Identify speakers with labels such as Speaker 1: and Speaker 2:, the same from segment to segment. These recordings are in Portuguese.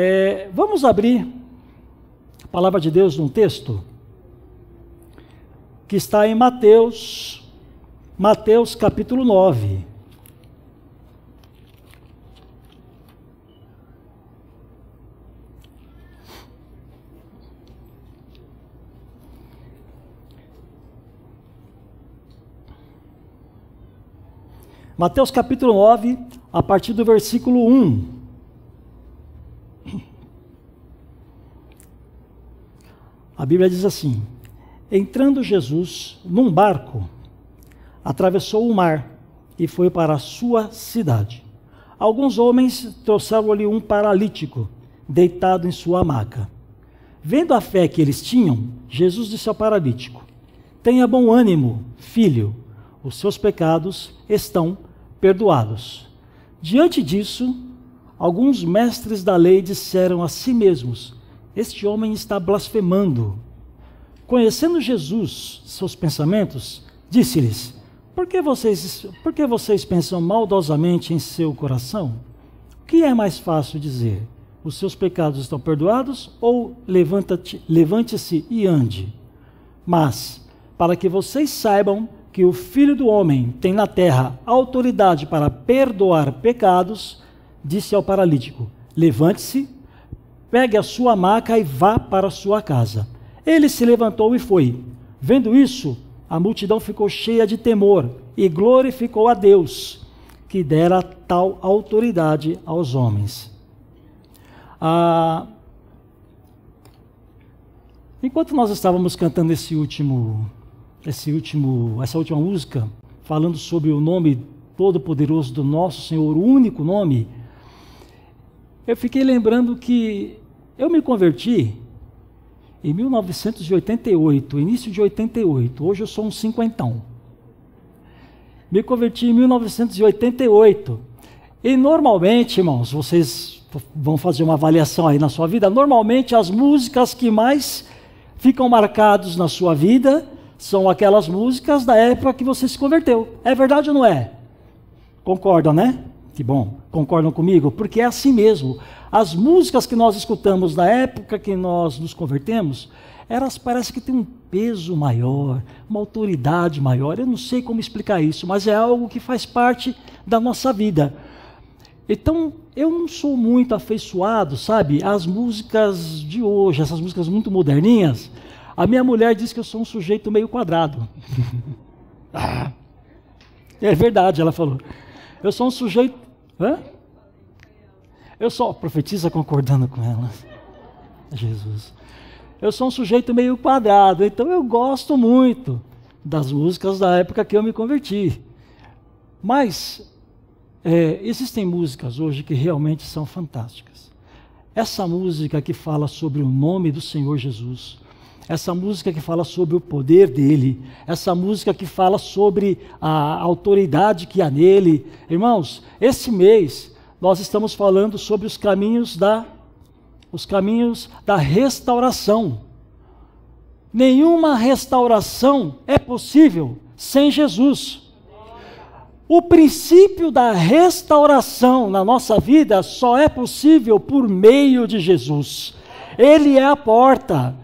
Speaker 1: É, vamos abrir a palavra de Deus num texto que está em Mateus, Mateus capítulo 9. Mateus capítulo 9, a partir do versículo 1. A Bíblia diz assim: Entrando Jesus num barco, atravessou o mar e foi para a sua cidade. Alguns homens trouxeram-lhe um paralítico, deitado em sua maca. Vendo a fé que eles tinham, Jesus disse ao paralítico: Tenha bom ânimo, filho, os seus pecados estão perdoados. Diante disso, alguns mestres da lei disseram a si mesmos: este homem está blasfemando. Conhecendo Jesus, seus pensamentos, disse-lhes: por que, vocês, por que vocês pensam maldosamente em seu coração? O que é mais fácil dizer? Os seus pecados estão perdoados ou levante-se e ande? Mas, para que vocês saibam que o Filho do Homem tem na terra autoridade para perdoar pecados, disse ao paralítico: Levante-se, pegue a sua maca e vá para a sua casa. Ele se levantou e foi. Vendo isso, a multidão ficou cheia de temor e glorificou a Deus, que dera tal autoridade aos homens. Ah, enquanto nós estávamos cantando esse último, esse último, essa última música, falando sobre o nome todo-poderoso do nosso Senhor, o único nome, eu fiquei lembrando que eu me converti em 1988, início de 88. Hoje eu sou um cinquentão. Me converti em 1988. E normalmente, irmãos, vocês vão fazer uma avaliação aí na sua vida. Normalmente as músicas que mais ficam marcadas na sua vida são aquelas músicas da época que você se converteu. É verdade ou não é? Concordam, né? Que bom, concordam comigo? Porque é assim mesmo. As músicas que nós escutamos na época que nós nos convertemos, elas parecem que têm um peso maior, uma autoridade maior. Eu não sei como explicar isso, mas é algo que faz parte da nossa vida. Então, eu não sou muito afeiçoado, sabe, às músicas de hoje, essas músicas muito moderninhas. A minha mulher diz que eu sou um sujeito meio quadrado. ah, é verdade, ela falou. Eu sou um sujeito Hã? Eu só profetiza concordando com ela. Jesus. Eu sou um sujeito meio quadrado, então eu gosto muito das músicas da época que eu me converti. Mas é, existem músicas hoje que realmente são fantásticas. Essa música que fala sobre o nome do Senhor Jesus, essa música que fala sobre o poder dele, essa música que fala sobre a autoridade que há nele. Irmãos, esse mês nós estamos falando sobre os caminhos da os caminhos da restauração. Nenhuma restauração é possível sem Jesus. O princípio da restauração na nossa vida só é possível por meio de Jesus. Ele é a porta.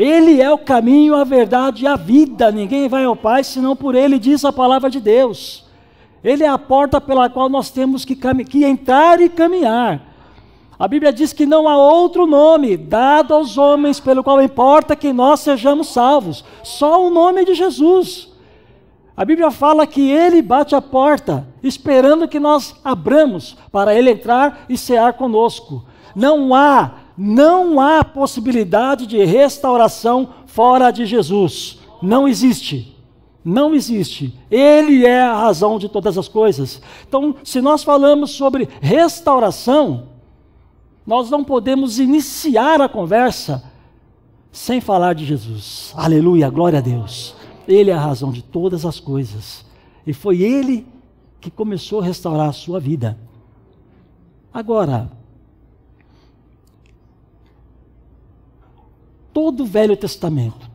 Speaker 1: Ele é o caminho, a verdade e a vida. Ninguém vai ao Pai senão por Ele, diz a palavra de Deus. Ele é a porta pela qual nós temos que, que entrar e caminhar. A Bíblia diz que não há outro nome dado aos homens pelo qual importa que nós sejamos salvos, só o nome de Jesus. A Bíblia fala que ele bate a porta, esperando que nós abramos para ele entrar e cear conosco. Não há não há possibilidade de restauração fora de Jesus. Não existe. Não existe. Ele é a razão de todas as coisas. Então, se nós falamos sobre restauração, Nós não podemos iniciar a conversa sem falar de Jesus. Aleluia, glória a Deus. Ele é a razão de todas as coisas. E foi ele que começou a restaurar a sua vida. Agora, todo o Velho Testamento,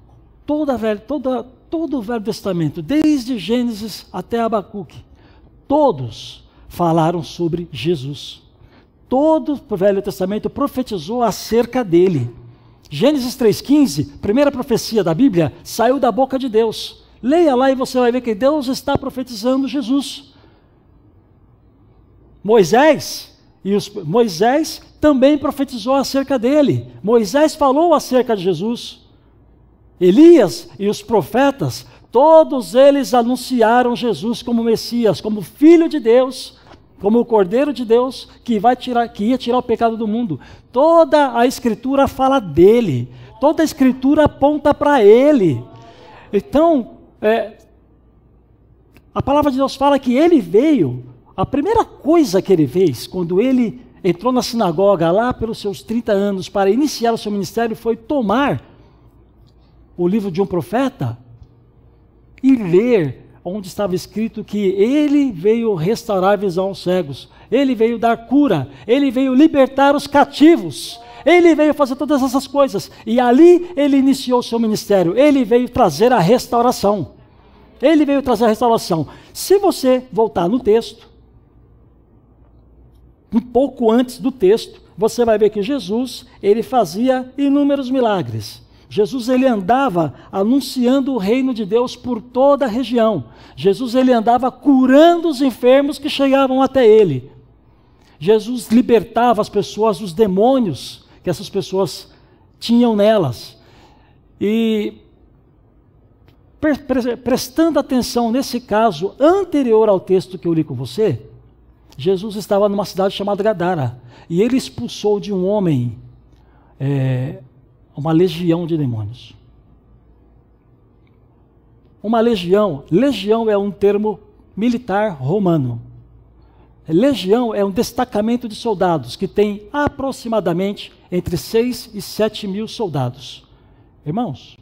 Speaker 1: toda toda, todo o Velho Testamento, desde Gênesis até Abacuque, todos falaram sobre Jesus. Todo o Velho Testamento profetizou acerca dele. Gênesis 3,15, primeira profecia da Bíblia, saiu da boca de Deus. Leia lá e você vai ver que Deus está profetizando Jesus. Moisés, e os, Moisés também profetizou acerca dele. Moisés falou acerca de Jesus. Elias e os profetas, todos eles anunciaram Jesus como Messias, como Filho de Deus, como o Cordeiro de Deus que vai tirar, que ia tirar o pecado do mundo. Toda a Escritura fala dele. Toda a Escritura aponta para ele. Então, é, a palavra de Deus fala que ele veio. A primeira coisa que ele fez quando ele entrou na sinagoga lá pelos seus 30 anos para iniciar o seu ministério foi tomar o livro de um profeta e ler onde estava escrito que ele veio restaurar a visão aos cegos, ele veio dar cura, ele veio libertar os cativos, ele veio fazer todas essas coisas. E ali ele iniciou o seu ministério, ele veio trazer a restauração. Ele veio trazer a restauração. Se você voltar no texto, um pouco antes do texto, você vai ver que Jesus, ele fazia inúmeros milagres. Jesus ele andava anunciando o reino de Deus por toda a região. Jesus ele andava curando os enfermos que chegavam até ele. Jesus libertava as pessoas dos demônios que essas pessoas tinham nelas. E pre pre prestando atenção nesse caso anterior ao texto que eu li com você, Jesus estava numa cidade chamada Gadara e ele expulsou de um homem é, uma legião de demônios. Uma legião, legião é um termo militar romano. Legião é um destacamento de soldados que tem aproximadamente entre 6 e 7 mil soldados. Irmãos,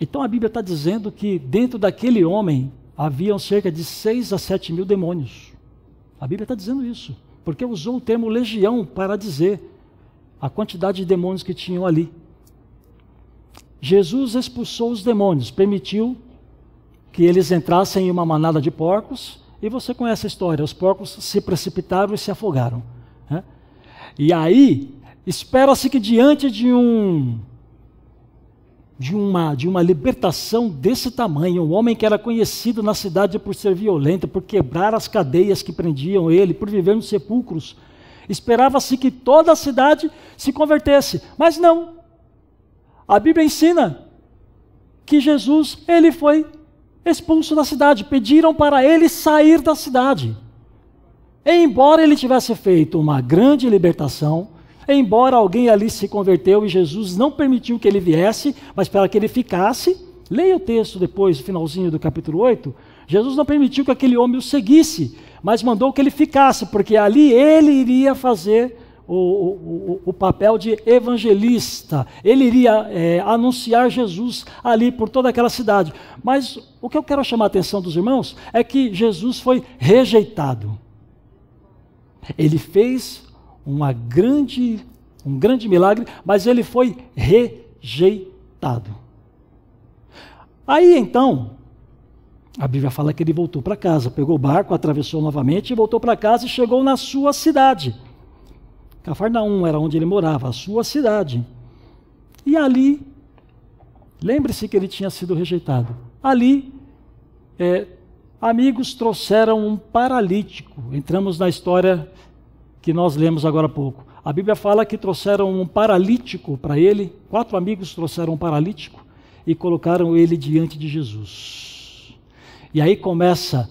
Speaker 1: então a Bíblia está dizendo que dentro daquele homem haviam cerca de 6 a 7 mil demônios. A Bíblia está dizendo isso, porque usou o termo legião para dizer a quantidade de demônios que tinham ali. Jesus expulsou os demônios, permitiu que eles entrassem em uma manada de porcos, e você conhece a história: os porcos se precipitaram e se afogaram. Né? E aí, espera-se que diante de um. De uma, de uma libertação desse tamanho, um homem que era conhecido na cidade por ser violento, por quebrar as cadeias que prendiam ele, por viver nos sepulcros, Esperava-se que toda a cidade se convertesse, mas não. A Bíblia ensina que Jesus, ele foi expulso da cidade, pediram para ele sair da cidade. Embora ele tivesse feito uma grande libertação, embora alguém ali se converteu e Jesus não permitiu que ele viesse, mas para que ele ficasse, leia o texto depois, finalzinho do capítulo 8, Jesus não permitiu que aquele homem o seguisse, mas mandou que ele ficasse, porque ali ele iria fazer o, o, o papel de evangelista, ele iria é, anunciar Jesus ali por toda aquela cidade. Mas o que eu quero chamar a atenção dos irmãos é que Jesus foi rejeitado. Ele fez uma grande, um grande milagre, mas ele foi rejeitado. Aí então, a Bíblia fala que ele voltou para casa, pegou o barco, atravessou novamente voltou para casa e chegou na sua cidade. Cafarnaum era onde ele morava, a sua cidade. E ali, lembre-se que ele tinha sido rejeitado. Ali, é, amigos trouxeram um paralítico. Entramos na história que nós lemos agora há pouco. A Bíblia fala que trouxeram um paralítico para ele, quatro amigos trouxeram um paralítico e colocaram ele diante de Jesus. E aí começa,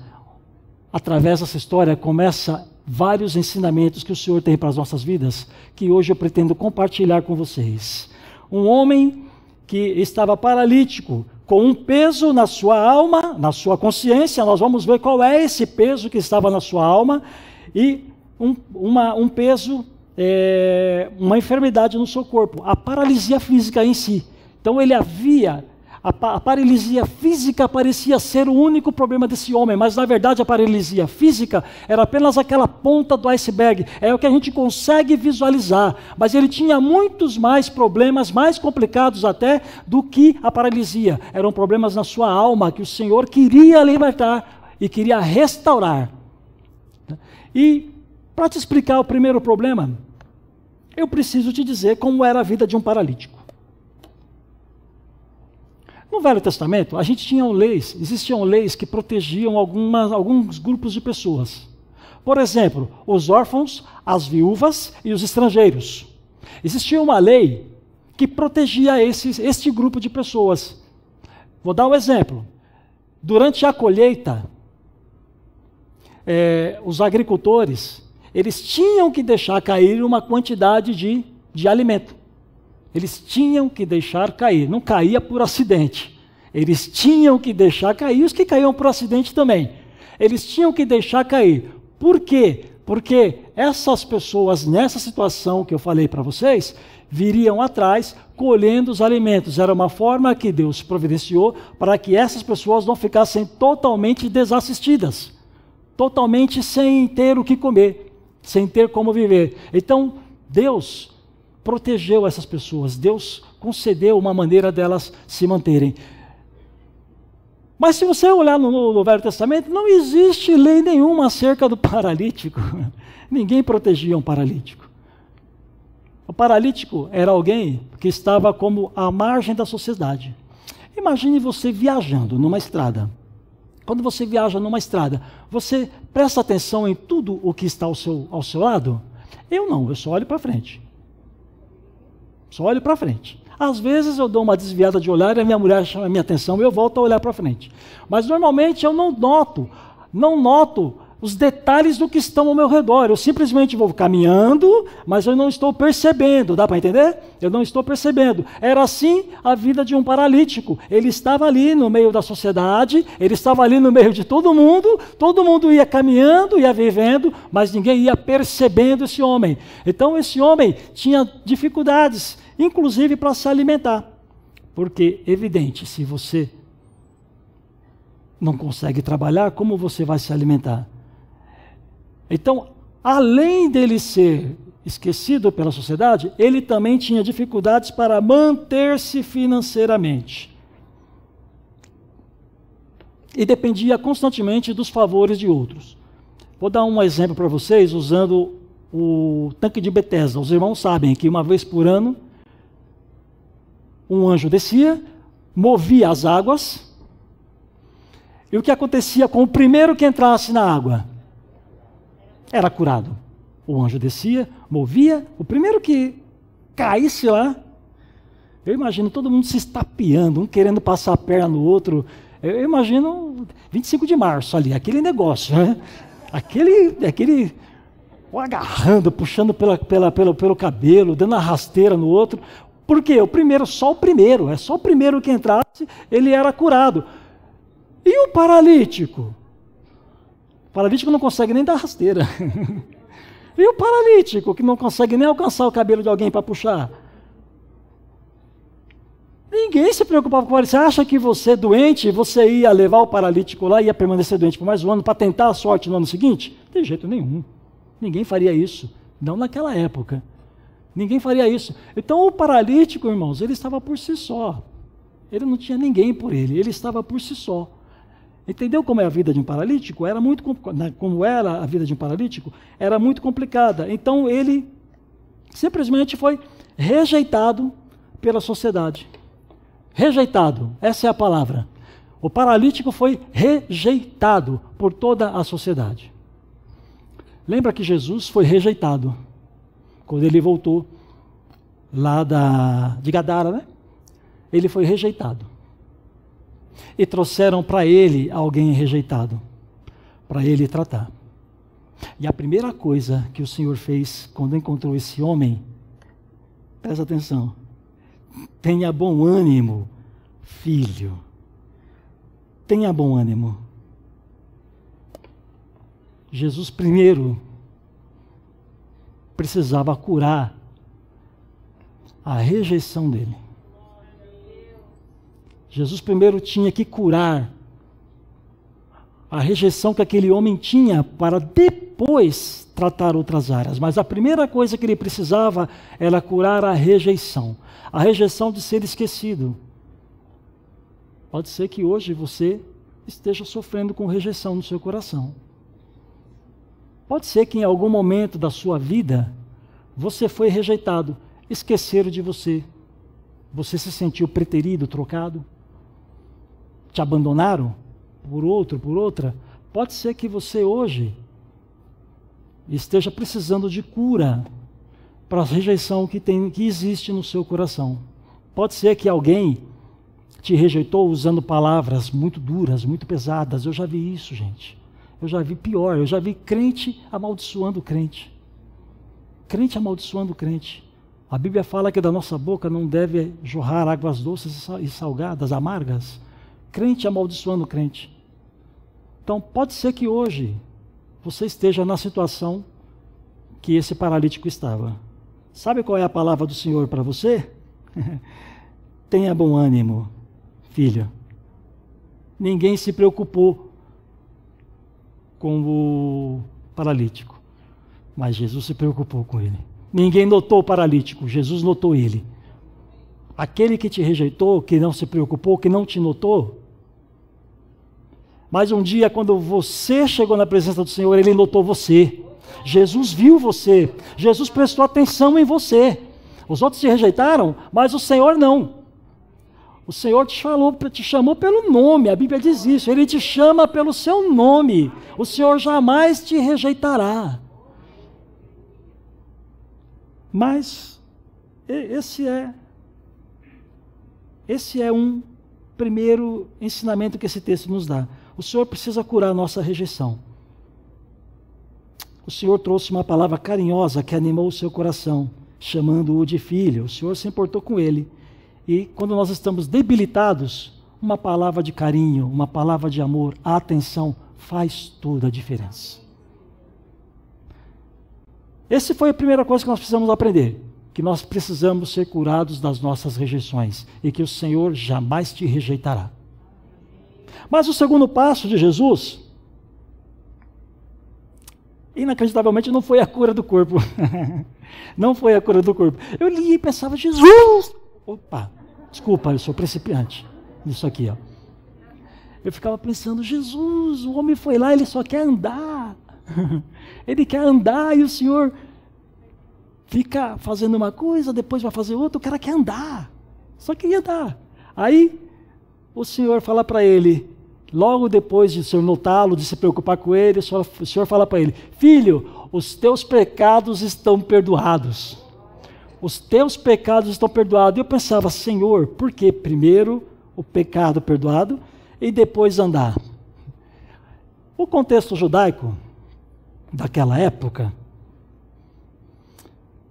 Speaker 1: através dessa história, começa vários ensinamentos que o Senhor tem para as nossas vidas, que hoje eu pretendo compartilhar com vocês. Um homem que estava paralítico, com um peso na sua alma, na sua consciência, nós vamos ver qual é esse peso que estava na sua alma, e um, uma, um peso é, uma enfermidade no seu corpo, a paralisia física em si. Então ele havia a, a paralisia física parecia ser o único problema desse homem, mas na verdade a paralisia física era apenas aquela ponta do iceberg, é o que a gente consegue visualizar. Mas ele tinha muitos mais problemas, mais complicados até, do que a paralisia. Eram problemas na sua alma que o Senhor queria libertar e queria restaurar. E para te explicar o primeiro problema, eu preciso te dizer como era a vida de um paralítico. No Velho Testamento, a gente tinha leis, existiam leis que protegiam algumas, alguns grupos de pessoas. Por exemplo, os órfãos, as viúvas e os estrangeiros. Existia uma lei que protegia esses, este grupo de pessoas. Vou dar um exemplo. Durante a colheita, é, os agricultores eles tinham que deixar cair uma quantidade de, de alimento. Eles tinham que deixar cair, não caía por acidente. Eles tinham que deixar cair, os que caíam por acidente também. Eles tinham que deixar cair. Por quê? Porque essas pessoas, nessa situação que eu falei para vocês, viriam atrás colhendo os alimentos. Era uma forma que Deus providenciou para que essas pessoas não ficassem totalmente desassistidas, totalmente sem ter o que comer, sem ter como viver. Então, Deus protegeu essas pessoas, Deus concedeu uma maneira delas se manterem. Mas se você olhar no, no, Velho Testamento, não existe lei nenhuma acerca do paralítico. Ninguém protegia um paralítico. O paralítico era alguém que estava como à margem da sociedade. Imagine você viajando numa estrada. Quando você viaja numa estrada, você presta atenção em tudo o que está ao seu, ao seu lado? Eu não, eu só olho para frente. Só olho para frente. Às vezes eu dou uma desviada de olhar e a minha mulher chama a minha atenção e eu volto a olhar para frente. Mas normalmente eu não noto, não noto os detalhes do que estão ao meu redor. Eu simplesmente vou caminhando, mas eu não estou percebendo. Dá para entender? Eu não estou percebendo. Era assim a vida de um paralítico. Ele estava ali no meio da sociedade, ele estava ali no meio de todo mundo, todo mundo ia caminhando, ia vivendo, mas ninguém ia percebendo esse homem. Então esse homem tinha dificuldades, inclusive para se alimentar. Porque, evidente, se você não consegue trabalhar, como você vai se alimentar? Então, além dele ser esquecido pela sociedade, ele também tinha dificuldades para manter-se financeiramente. E dependia constantemente dos favores de outros. Vou dar um exemplo para vocês usando o tanque de Bethesda. Os irmãos sabem que uma vez por ano um anjo descia, movia as águas. E o que acontecia com o primeiro que entrasse na água? Era curado. O anjo descia, movia, o primeiro que caísse lá, eu imagino todo mundo se estapeando, um querendo passar a perna no outro. Eu imagino 25 de março ali, aquele negócio, né? Aquele, aquele agarrando, puxando pela, pela, pelo, pelo cabelo, dando a rasteira no outro. Por quê? O primeiro, só o primeiro, é só o primeiro que entrasse, ele era curado. E o paralítico? O paralítico não consegue nem dar rasteira. e o paralítico que não consegue nem alcançar o cabelo de alguém para puxar? Ninguém se preocupava com ele. Você acha que você doente, você ia levar o paralítico lá e ia permanecer doente por mais um ano para tentar a sorte no ano seguinte? De jeito nenhum. Ninguém faria isso. Não naquela época. Ninguém faria isso. Então o paralítico, irmãos, ele estava por si só. Ele não tinha ninguém por ele. Ele estava por si só. Entendeu como é a vida de um paralítico? Era muito como era a vida de um paralítico, era muito complicada. Então ele simplesmente foi rejeitado pela sociedade. Rejeitado, essa é a palavra. O paralítico foi rejeitado por toda a sociedade. Lembra que Jesus foi rejeitado quando ele voltou lá da, de Gadara, né? Ele foi rejeitado e trouxeram para ele alguém rejeitado, para ele tratar. E a primeira coisa que o Senhor fez quando encontrou esse homem, presta atenção, tenha bom ânimo, filho, tenha bom ânimo. Jesus primeiro precisava curar a rejeição dele. Jesus primeiro tinha que curar a rejeição que aquele homem tinha para depois tratar outras áreas. Mas a primeira coisa que ele precisava era curar a rejeição a rejeição de ser esquecido. Pode ser que hoje você esteja sofrendo com rejeição no seu coração. Pode ser que em algum momento da sua vida você foi rejeitado, esqueceram de você. Você se sentiu preterido, trocado? Te abandonaram por outro, por outra? Pode ser que você hoje esteja precisando de cura para a rejeição que, tem, que existe no seu coração. Pode ser que alguém te rejeitou usando palavras muito duras, muito pesadas. Eu já vi isso, gente. Eu já vi pior. Eu já vi crente amaldiçoando crente. Crente amaldiçoando crente. A Bíblia fala que da nossa boca não deve jorrar águas doces e salgadas, amargas. Crente amaldiçoando crente. Então, pode ser que hoje você esteja na situação que esse paralítico estava. Sabe qual é a palavra do Senhor para você? Tenha bom ânimo, filho. Ninguém se preocupou com o paralítico, mas Jesus se preocupou com ele. Ninguém notou o paralítico, Jesus notou ele. Aquele que te rejeitou, que não se preocupou, que não te notou, mas um dia, quando você chegou na presença do Senhor, ele notou você. Jesus viu você, Jesus prestou atenção em você. Os outros te rejeitaram, mas o Senhor não. O Senhor te chamou, te chamou pelo nome, a Bíblia diz isso. Ele te chama pelo seu nome. O Senhor jamais te rejeitará. Mas esse é esse é um primeiro ensinamento que esse texto nos dá. O Senhor precisa curar a nossa rejeição o Senhor trouxe uma palavra carinhosa que animou o seu coração, chamando-o de filho. O Senhor se importou com ele. E quando nós estamos debilitados, uma palavra de carinho, uma palavra de amor, atenção, faz toda a diferença. Essa foi a primeira coisa que nós precisamos aprender: que nós precisamos ser curados das nossas rejeições e que o Senhor jamais te rejeitará. Mas o segundo passo de Jesus inacreditavelmente não foi a cura do corpo. não foi a cura do corpo. Eu li e pensava, Jesus! Opa, desculpa, eu sou principiante nisso aqui, ó. Eu ficava pensando, Jesus, o homem foi lá, ele só quer andar. ele quer andar e o Senhor fica fazendo uma coisa, depois vai fazer outra, o cara quer andar. Só queria andar. Aí o Senhor fala para ele: Logo depois de o senhor notá-lo, de se preocupar com ele, o senhor, fala para ele: Filho, os teus pecados estão perdoados. Os teus pecados estão perdoados. E eu pensava, Senhor, por que primeiro o pecado perdoado e depois andar? O contexto judaico daquela época,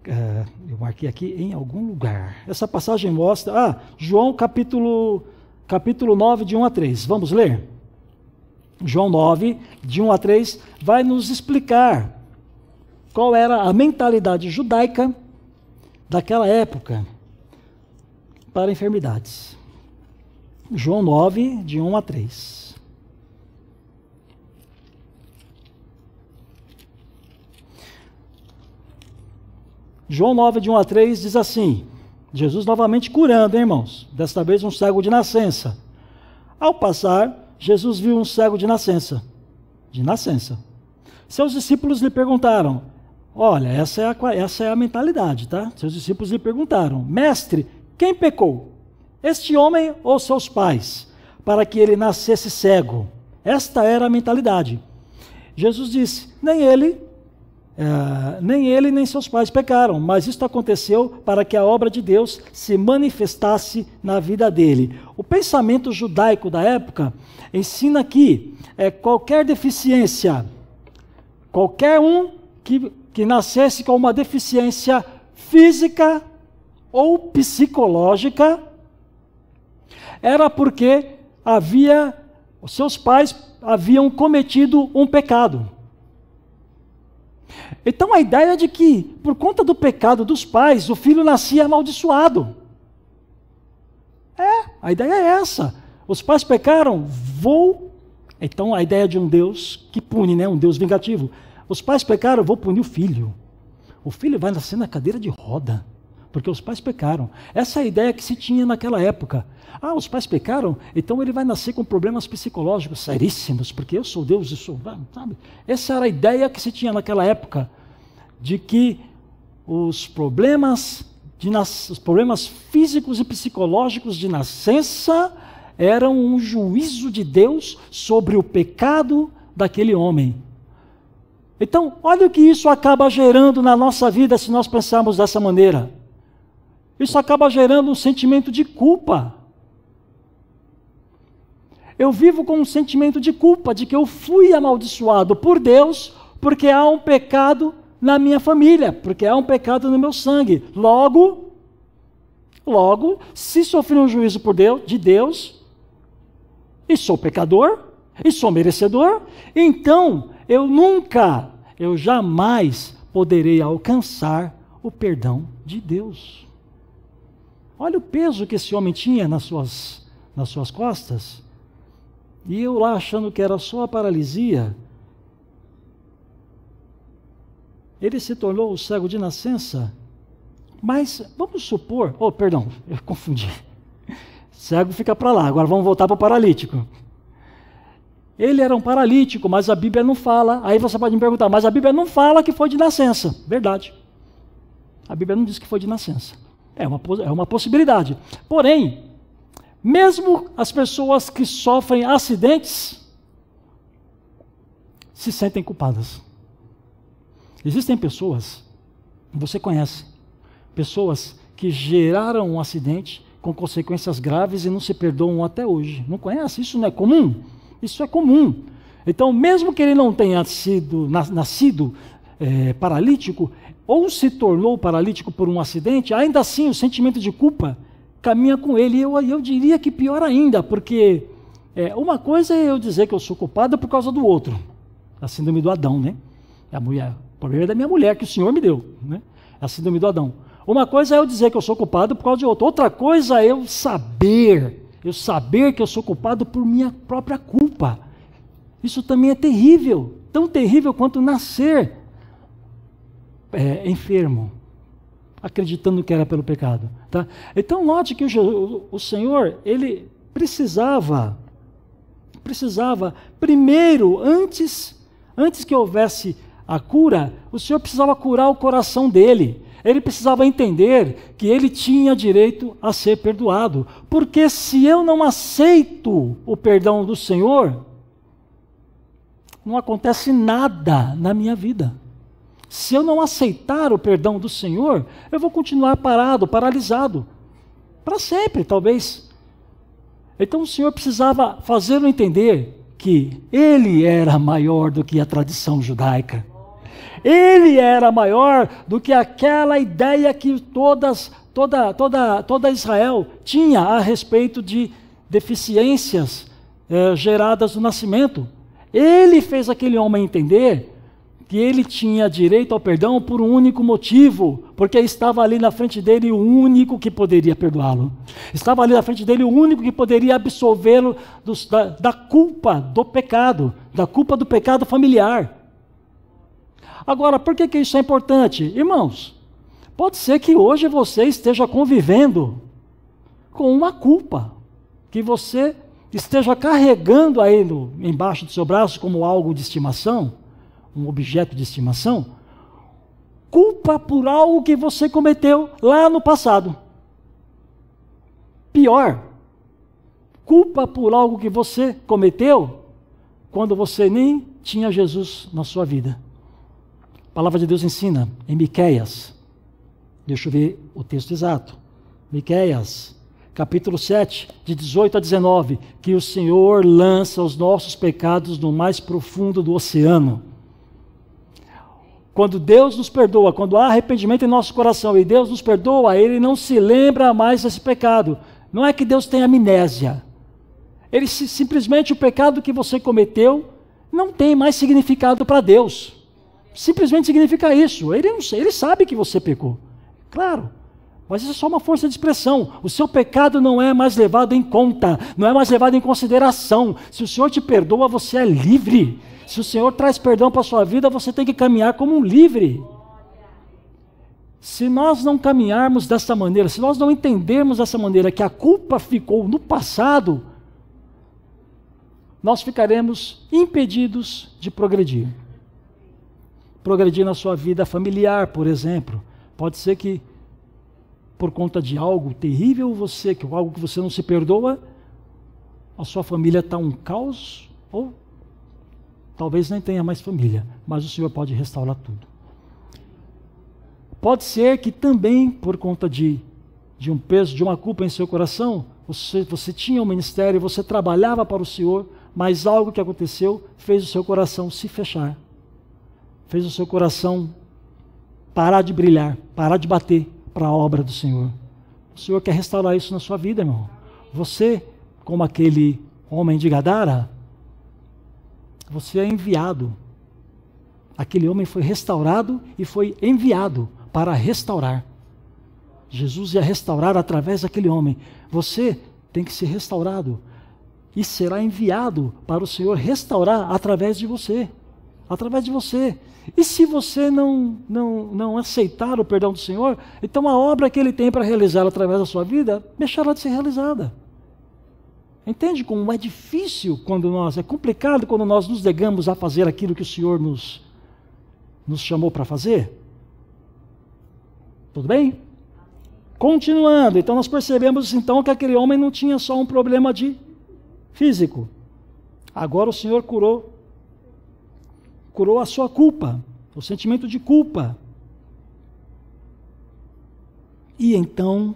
Speaker 1: é, eu marquei aqui em algum lugar. Essa passagem mostra, ah, João capítulo capítulo 9, de 1 a 3. Vamos ler? João 9, de 1 a 3, vai nos explicar qual era a mentalidade judaica daquela época para enfermidades. João 9, de 1 a 3. João 9, de 1 a 3 diz assim: Jesus novamente curando, hein, irmãos? Desta vez um cego de nascença. Ao passar, Jesus viu um cego de nascença. De nascença. Seus discípulos lhe perguntaram: Olha, essa é, a, essa é a mentalidade, tá? Seus discípulos lhe perguntaram: Mestre, quem pecou? Este homem ou seus pais? Para que ele nascesse cego. Esta era a mentalidade. Jesus disse: Nem ele, é, nem ele nem seus pais pecaram, mas isto aconteceu para que a obra de Deus se manifestasse na vida dele. O pensamento judaico da época ensina que é, qualquer deficiência, qualquer um que, que nascesse com uma deficiência física ou psicológica, era porque havia, os seus pais haviam cometido um pecado. Então a ideia é de que, por conta do pecado dos pais, o filho nascia amaldiçoado. É, a ideia é essa. Os pais pecaram, vou. Então a ideia de um Deus que pune, né? um Deus vingativo. Os pais pecaram, vou punir o filho. O filho vai nascer na cadeira de roda, porque os pais pecaram. Essa é a ideia que se tinha naquela época. Ah, os pais pecaram, então ele vai nascer com problemas psicológicos seríssimos, porque eu sou Deus e sou. Sabe? Essa era a ideia que se tinha naquela época, de que os problemas de nas... os problemas físicos e psicológicos de nascença eram um juízo de Deus sobre o pecado daquele homem. Então, olha o que isso acaba gerando na nossa vida se nós pensarmos dessa maneira. Isso acaba gerando um sentimento de culpa. Eu vivo com um sentimento de culpa de que eu fui amaldiçoado por Deus porque há um pecado na minha família, porque há um pecado no meu sangue. Logo, logo, se sofri um juízo por Deus, de Deus, e sou pecador, e sou merecedor, então eu nunca, eu jamais poderei alcançar o perdão de Deus. Olha o peso que esse homem tinha nas suas, nas suas costas. E eu lá achando que era só a paralisia, ele se tornou cego de nascença. Mas vamos supor, oh, perdão, eu confundi. Cego fica para lá, agora vamos voltar para o paralítico. Ele era um paralítico, mas a Bíblia não fala. Aí você pode me perguntar, mas a Bíblia não fala que foi de nascença. Verdade. A Bíblia não diz que foi de nascença. É uma, é uma possibilidade. Porém, mesmo as pessoas que sofrem acidentes se sentem culpadas. Existem pessoas, você conhece, pessoas que geraram um acidente com consequências graves e não se perdoam até hoje. Não conhece? Isso não é comum? Isso é comum. Então, mesmo que ele não tenha sido nascido é, paralítico, ou se tornou paralítico por um acidente, ainda assim o sentimento de culpa caminha com ele. E eu, eu diria que pior ainda, porque é, uma coisa é eu dizer que eu sou culpado por causa do outro, a síndrome do Adão, né? A mulher, o problema é da minha mulher, que o Senhor me deu. Né? É a síndrome do Adão. Uma coisa é eu dizer que eu sou culpado por causa de outro. Outra coisa é eu saber, eu saber que eu sou culpado por minha própria culpa. Isso também é terrível. Tão terrível quanto nascer é, enfermo, acreditando que era pelo pecado. Tá? Então note que o, o Senhor, ele precisava, precisava, primeiro, antes, antes que houvesse a cura, o Senhor precisava curar o coração dele. Ele precisava entender que ele tinha direito a ser perdoado. Porque se eu não aceito o perdão do Senhor, não acontece nada na minha vida. Se eu não aceitar o perdão do Senhor, eu vou continuar parado, paralisado. Para sempre, talvez. Então o Senhor precisava fazê-lo entender que ele era maior do que a tradição judaica. Ele era maior do que aquela ideia que todas, toda, toda, toda Israel tinha a respeito de deficiências eh, geradas no nascimento. Ele fez aquele homem entender que ele tinha direito ao perdão por um único motivo, porque estava ali na frente dele o único que poderia perdoá-lo. Estava ali na frente dele o único que poderia absolvê-lo da, da culpa do pecado, da culpa do pecado familiar. Agora, por que, que isso é importante? Irmãos, pode ser que hoje você esteja convivendo com uma culpa, que você esteja carregando aí no, embaixo do seu braço como algo de estimação, um objeto de estimação, culpa por algo que você cometeu lá no passado. Pior, culpa por algo que você cometeu quando você nem tinha Jesus na sua vida. A palavra de Deus ensina em Miqueias. Deixa eu ver o texto exato. Miqueias, capítulo 7, de 18 a 19, que o Senhor lança os nossos pecados no mais profundo do oceano. Quando Deus nos perdoa, quando há arrependimento em nosso coração e Deus nos perdoa, Ele não se lembra mais desse pecado. Não é que Deus tem amnésia. Ele simplesmente o pecado que você cometeu não tem mais significado para Deus. Simplesmente significa isso. Ele, não, ele sabe que você pecou. Claro. Mas isso é só uma força de expressão. O seu pecado não é mais levado em conta, não é mais levado em consideração. Se o Senhor te perdoa, você é livre. Se o Senhor traz perdão para a sua vida, você tem que caminhar como um livre. Se nós não caminharmos dessa maneira, se nós não entendermos dessa maneira que a culpa ficou no passado, nós ficaremos impedidos de progredir. Progredir na sua vida familiar, por exemplo. Pode ser que por conta de algo terrível, você, que algo que você não se perdoa, a sua família está um caos, ou talvez nem tenha mais família, mas o Senhor pode restaurar tudo. Pode ser que também, por conta de, de um peso, de uma culpa em seu coração, você, você tinha um ministério, você trabalhava para o Senhor, mas algo que aconteceu fez o seu coração se fechar, fez o seu coração parar de brilhar, parar de bater, para a obra do Senhor. O Senhor quer restaurar isso na sua vida, irmão. Você, como aquele homem de Gadara, você é enviado. Aquele homem foi restaurado e foi enviado para restaurar. Jesus ia restaurar através daquele homem. Você tem que ser restaurado e será enviado para o Senhor restaurar através de você. Através de você. E se você não, não, não aceitar o perdão do Senhor, então a obra que Ele tem para realizar através da sua vida deixará de ser realizada. Entende como é difícil quando nós, é complicado quando nós nos negamos a fazer aquilo que o Senhor nos, nos chamou para fazer? Tudo bem? Continuando, então nós percebemos então que aquele homem não tinha só um problema de físico. Agora o Senhor curou curou a sua culpa, o sentimento de culpa. E então,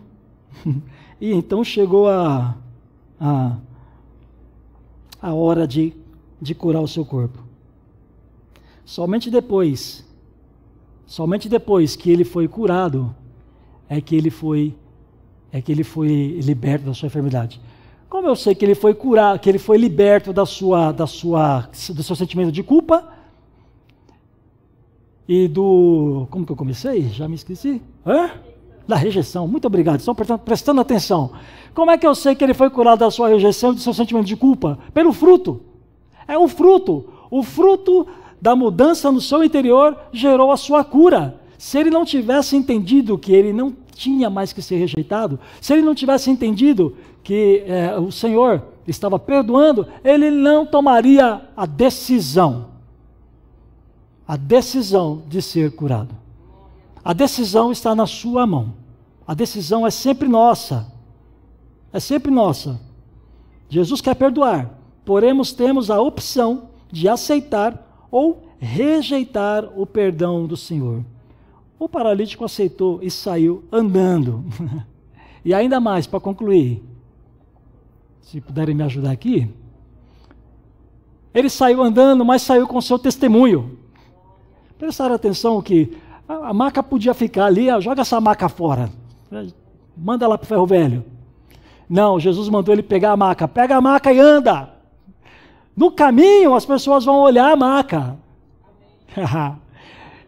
Speaker 1: e então chegou a, a, a hora de, de curar o seu corpo. Somente depois, somente depois que ele foi curado, é que ele foi, é que ele foi liberto da sua enfermidade. Como eu sei que ele foi curado, que ele foi liberto da sua, da sua, do seu sentimento de culpa, e do. Como que eu comecei? Já me esqueci? Hã? Da rejeição. Muito obrigado. Estão prestando atenção. Como é que eu sei que ele foi curado da sua rejeição e do seu sentimento de culpa? Pelo fruto. É o fruto. O fruto da mudança no seu interior gerou a sua cura. Se ele não tivesse entendido que ele não tinha mais que ser rejeitado, se ele não tivesse entendido que é, o Senhor estava perdoando, ele não tomaria a decisão a decisão de ser curado. A decisão está na sua mão. A decisão é sempre nossa. É sempre nossa. Jesus quer perdoar, porém temos a opção de aceitar ou rejeitar o perdão do Senhor. O paralítico aceitou e saiu andando. e ainda mais, para concluir, se puderem me ajudar aqui, ele saiu andando, mas saiu com seu testemunho. Prestaram atenção que a maca podia ficar ali, joga essa maca fora. Manda lá para o ferro velho. Não, Jesus mandou ele pegar a maca. Pega a maca e anda. No caminho, as pessoas vão olhar a maca.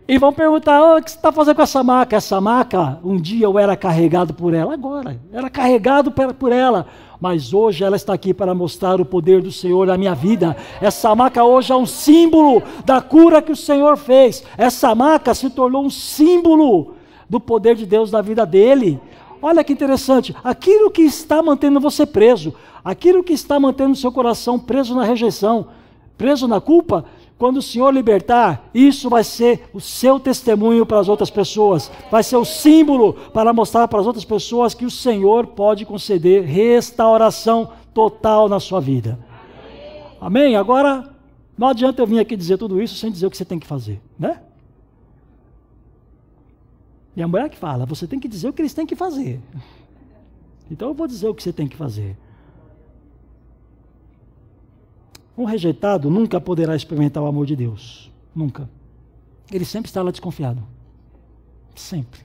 Speaker 1: e vão perguntar: oh, o que você está fazendo com essa maca? Essa maca, um dia eu era carregado por ela, agora, era carregado por ela mas hoje ela está aqui para mostrar o poder do Senhor na minha vida. Essa maca hoje é um símbolo da cura que o Senhor fez. Essa maca se tornou um símbolo do poder de Deus na vida dele. Olha que interessante, aquilo que está mantendo você preso, aquilo que está mantendo seu coração preso na rejeição, preso na culpa, quando o Senhor libertar, isso vai ser o seu testemunho para as outras pessoas, vai ser o símbolo para mostrar para as outras pessoas que o Senhor pode conceder restauração total na sua vida. Amém? Amém? Agora, não adianta eu vir aqui dizer tudo isso sem dizer o que você tem que fazer, né? Minha mulher que fala, você tem que dizer o que eles têm que fazer. Então eu vou dizer o que você tem que fazer. Um rejeitado nunca poderá experimentar o amor de Deus. Nunca. Ele sempre está lá desconfiado. Sempre.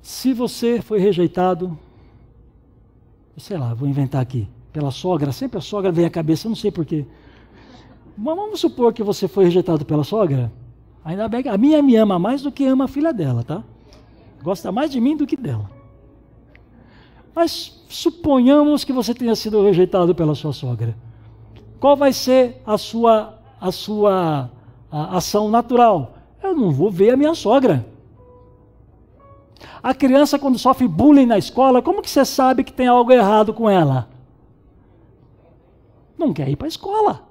Speaker 1: Se você foi rejeitado, sei lá, vou inventar aqui, pela sogra, sempre a sogra vem à cabeça, não sei porquê. Mas vamos supor que você foi rejeitado pela sogra. Ainda bem que a minha me ama mais do que ama a filha dela, tá? Gosta mais de mim do que dela. Mas suponhamos que você tenha sido rejeitado pela sua sogra. Qual vai ser a sua, a sua a ação natural? Eu não vou ver a minha sogra. A criança, quando sofre bullying na escola, como que você sabe que tem algo errado com ela? Não quer ir para a escola.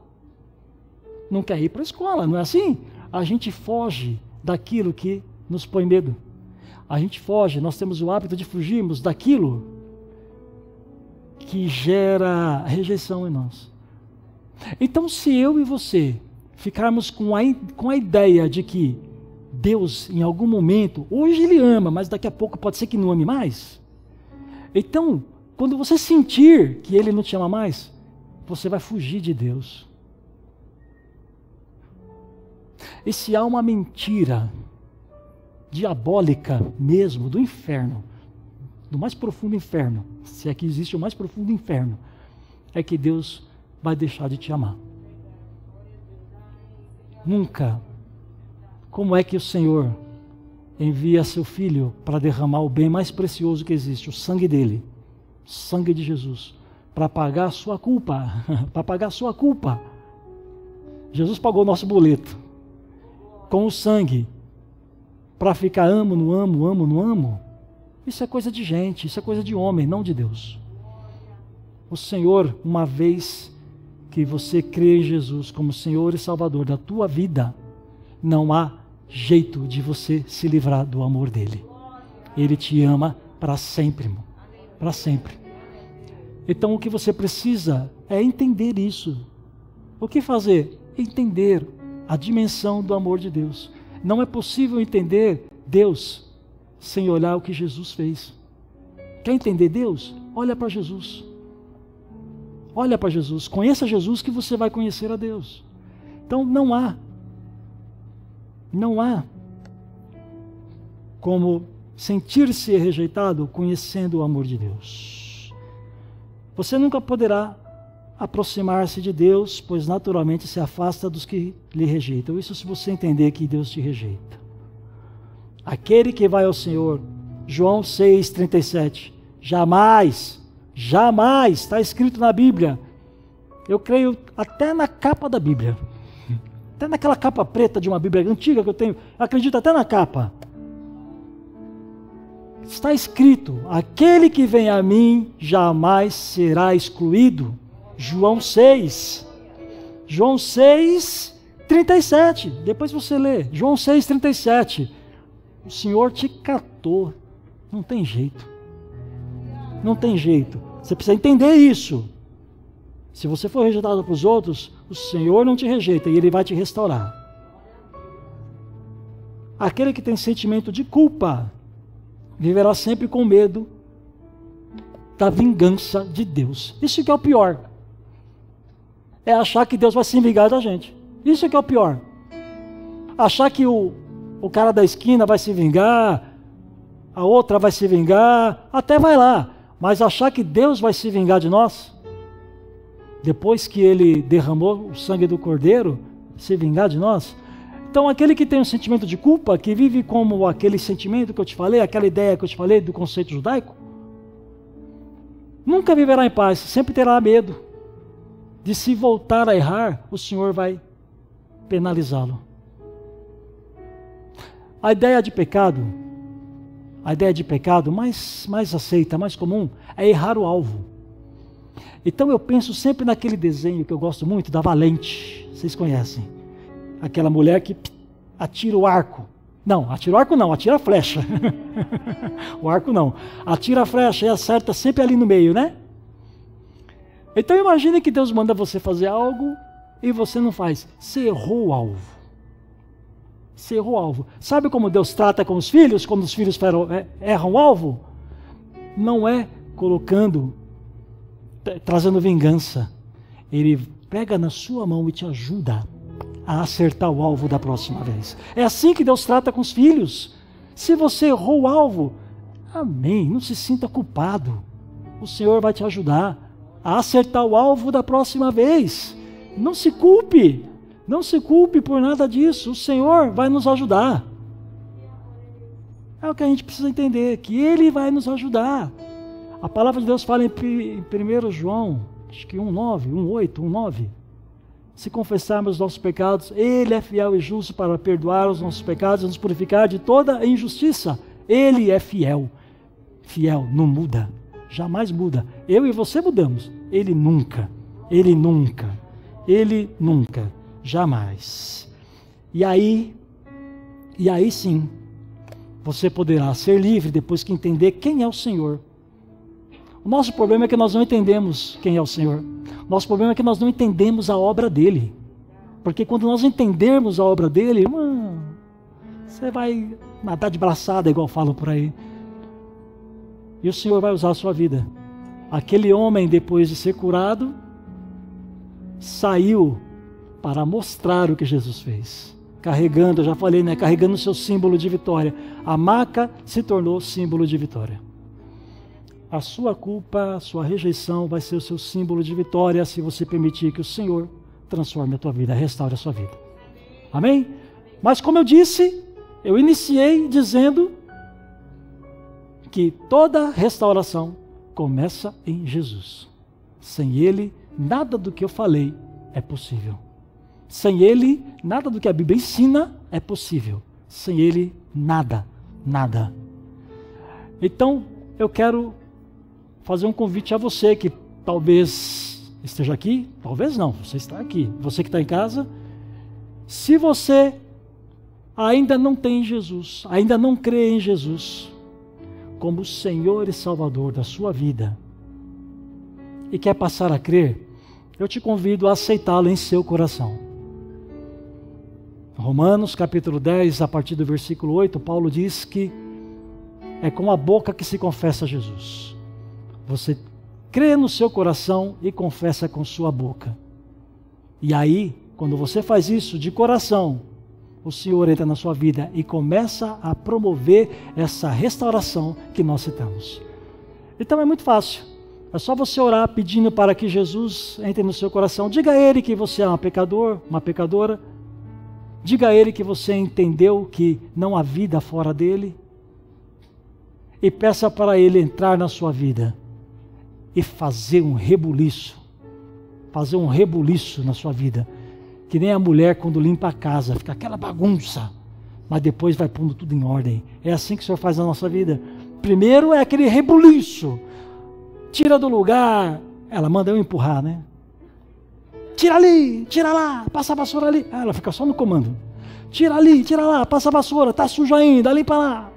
Speaker 1: Não quer ir para a escola, não é assim? A gente foge daquilo que nos põe medo. A gente foge, nós temos o hábito de fugirmos daquilo que gera rejeição em nós. Então, se eu e você ficarmos com a, com a ideia de que Deus, em algum momento, hoje Ele ama, mas daqui a pouco pode ser que não ame mais. Então, quando você sentir que Ele não te ama mais, você vai fugir de Deus. E se há uma mentira diabólica mesmo do inferno, do mais profundo inferno, se é que existe o mais profundo inferno, é que Deus vai deixar de te amar. Nunca. Como é que o Senhor envia seu filho para derramar o bem mais precioso que existe, o sangue dele, o sangue de Jesus, para pagar a sua culpa, para pagar a sua culpa. Jesus pagou o nosso boleto com o sangue para ficar amo, não amo, amo, não amo. Isso é coisa de gente, isso é coisa de homem, não de Deus. O Senhor, uma vez que você crê em Jesus como Senhor e Salvador da tua vida, não há jeito de você se livrar do amor dele. Ele te ama para sempre, para sempre. Então o que você precisa é entender isso. O que fazer? Entender a dimensão do amor de Deus. Não é possível entender Deus sem olhar o que Jesus fez. Quer entender Deus? Olha para Jesus. Olha para Jesus. Conheça Jesus que você vai conhecer a Deus. Então não há, não há como sentir-se rejeitado conhecendo o amor de Deus. Você nunca poderá aproximar-se de Deus, pois naturalmente se afasta dos que lhe rejeitam. Isso se você entender que Deus te rejeita. Aquele que vai ao Senhor, João 6,37, jamais, jamais, está escrito na Bíblia, eu creio até na capa da Bíblia, até naquela capa preta de uma Bíblia antiga que eu tenho, acredito até na capa. Está escrito: aquele que vem a mim jamais será excluído. João 6. João 6, 37. Depois você lê. João 6, 37. O Senhor te catou. Não tem jeito. Não tem jeito. Você precisa entender isso. Se você for rejeitado para os outros, o Senhor não te rejeita e Ele vai te restaurar. Aquele que tem sentimento de culpa viverá sempre com medo da vingança de Deus. Isso que é o pior. É achar que Deus vai se vingar da gente. Isso que é o pior. Achar que o, o cara da esquina vai se vingar, a outra vai se vingar, até vai lá. Mas achar que Deus vai se vingar de nós, depois que ele derramou o sangue do cordeiro, se vingar de nós. Então, aquele que tem um sentimento de culpa, que vive como aquele sentimento que eu te falei, aquela ideia que eu te falei do conceito judaico, nunca viverá em paz, sempre terá medo de se voltar a errar, o Senhor vai penalizá-lo. A ideia de pecado, a ideia de pecado mais, mais aceita, mais comum, é errar o alvo. Então eu penso sempre naquele desenho que eu gosto muito, da Valente. Vocês conhecem? Aquela mulher que atira o arco. Não, atira o arco não, atira a flecha. o arco não. Atira a flecha e acerta sempre ali no meio, né? Então imagine que Deus manda você fazer algo e você não faz. Você errou o alvo. Você errou o alvo. Sabe como Deus trata com os filhos, quando os filhos é, erram o alvo? Não é colocando, trazendo vingança. Ele pega na sua mão e te ajuda a acertar o alvo da próxima vez. É assim que Deus trata com os filhos. Se você errou o alvo, amém, não se sinta culpado. O Senhor vai te ajudar a acertar o alvo da próxima vez. Não se culpe. Não se culpe por nada disso. O Senhor vai nos ajudar. É o que a gente precisa entender, que Ele vai nos ajudar. A palavra de Deus fala em 1 João, acho que 1,9, 1,8, 1,9. Se confessarmos os nossos pecados, Ele é fiel e justo para perdoar os nossos pecados e nos purificar de toda injustiça. Ele é fiel. Fiel, não muda. Jamais muda. Eu e você mudamos. Ele nunca. Ele nunca. Ele nunca. Jamais. E aí, e aí sim, você poderá ser livre depois que entender quem é o Senhor. O nosso problema é que nós não entendemos quem é o Senhor. O nosso problema é que nós não entendemos a obra dele. Porque quando nós entendermos a obra dele, hum, você vai nadar de braçada, igual falam por aí. E o Senhor vai usar a sua vida. Aquele homem, depois de ser curado, saiu para mostrar o que Jesus fez carregando, eu já falei, né? Carregando o seu símbolo de vitória. A maca se tornou símbolo de vitória. A sua culpa, a sua rejeição vai ser o seu símbolo de vitória se você permitir que o Senhor transforme a tua vida, restaure a sua vida. Amém? Mas como eu disse, eu iniciei dizendo que toda restauração começa em Jesus. Sem Ele, nada do que eu falei é possível. Sem Ele, nada do que a Bíblia ensina é possível. Sem Ele, nada, nada. Então, eu quero fazer um convite a você que talvez esteja aqui, talvez não, você está aqui. Você que está em casa, se você ainda não tem Jesus, ainda não crê em Jesus como Senhor e Salvador da sua vida, e quer passar a crer, eu te convido a aceitá-lo em seu coração. Romanos capítulo 10, a partir do versículo 8, Paulo diz que é com a boca que se confessa Jesus. Você crê no seu coração e confessa com sua boca. E aí, quando você faz isso de coração, o Senhor entra na sua vida e começa a promover essa restauração que nós citamos. Então é muito fácil. É só você orar pedindo para que Jesus entre no seu coração. Diga a Ele que você é um pecador, uma pecadora Diga a Ele que você entendeu que não há vida fora dele. E peça para Ele entrar na sua vida e fazer um rebuliço. Fazer um rebuliço na sua vida. Que nem a mulher quando limpa a casa, fica aquela bagunça, mas depois vai pondo tudo em ordem. É assim que o Senhor faz na nossa vida. Primeiro é aquele rebuliço. Tira do lugar. Ela manda eu empurrar, né? Tira ali, tira lá, passa a vassoura ali. Ah, ela fica só no comando. Tira ali, tira lá, passa a vassoura, tá sujo ainda, limpa lá.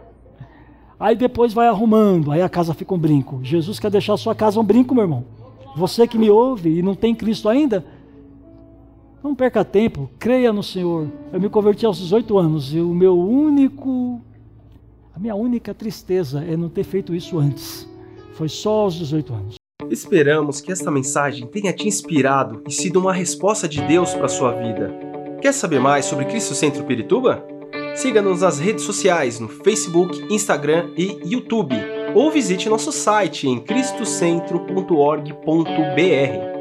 Speaker 1: Aí depois vai arrumando, aí a casa fica um brinco. Jesus quer deixar a sua casa um brinco, meu irmão. Você que me ouve e não tem Cristo ainda, não perca tempo, creia no Senhor. Eu me converti aos 18 anos e o meu único, a minha única tristeza é não ter feito isso antes. Foi só aos 18 anos.
Speaker 2: Esperamos que esta mensagem tenha te inspirado e sido uma resposta de Deus para sua vida. Quer saber mais sobre Cristo Centro Pirituba? Siga-nos nas redes sociais no Facebook, Instagram e YouTube, ou visite nosso site em cristocentro.org.br.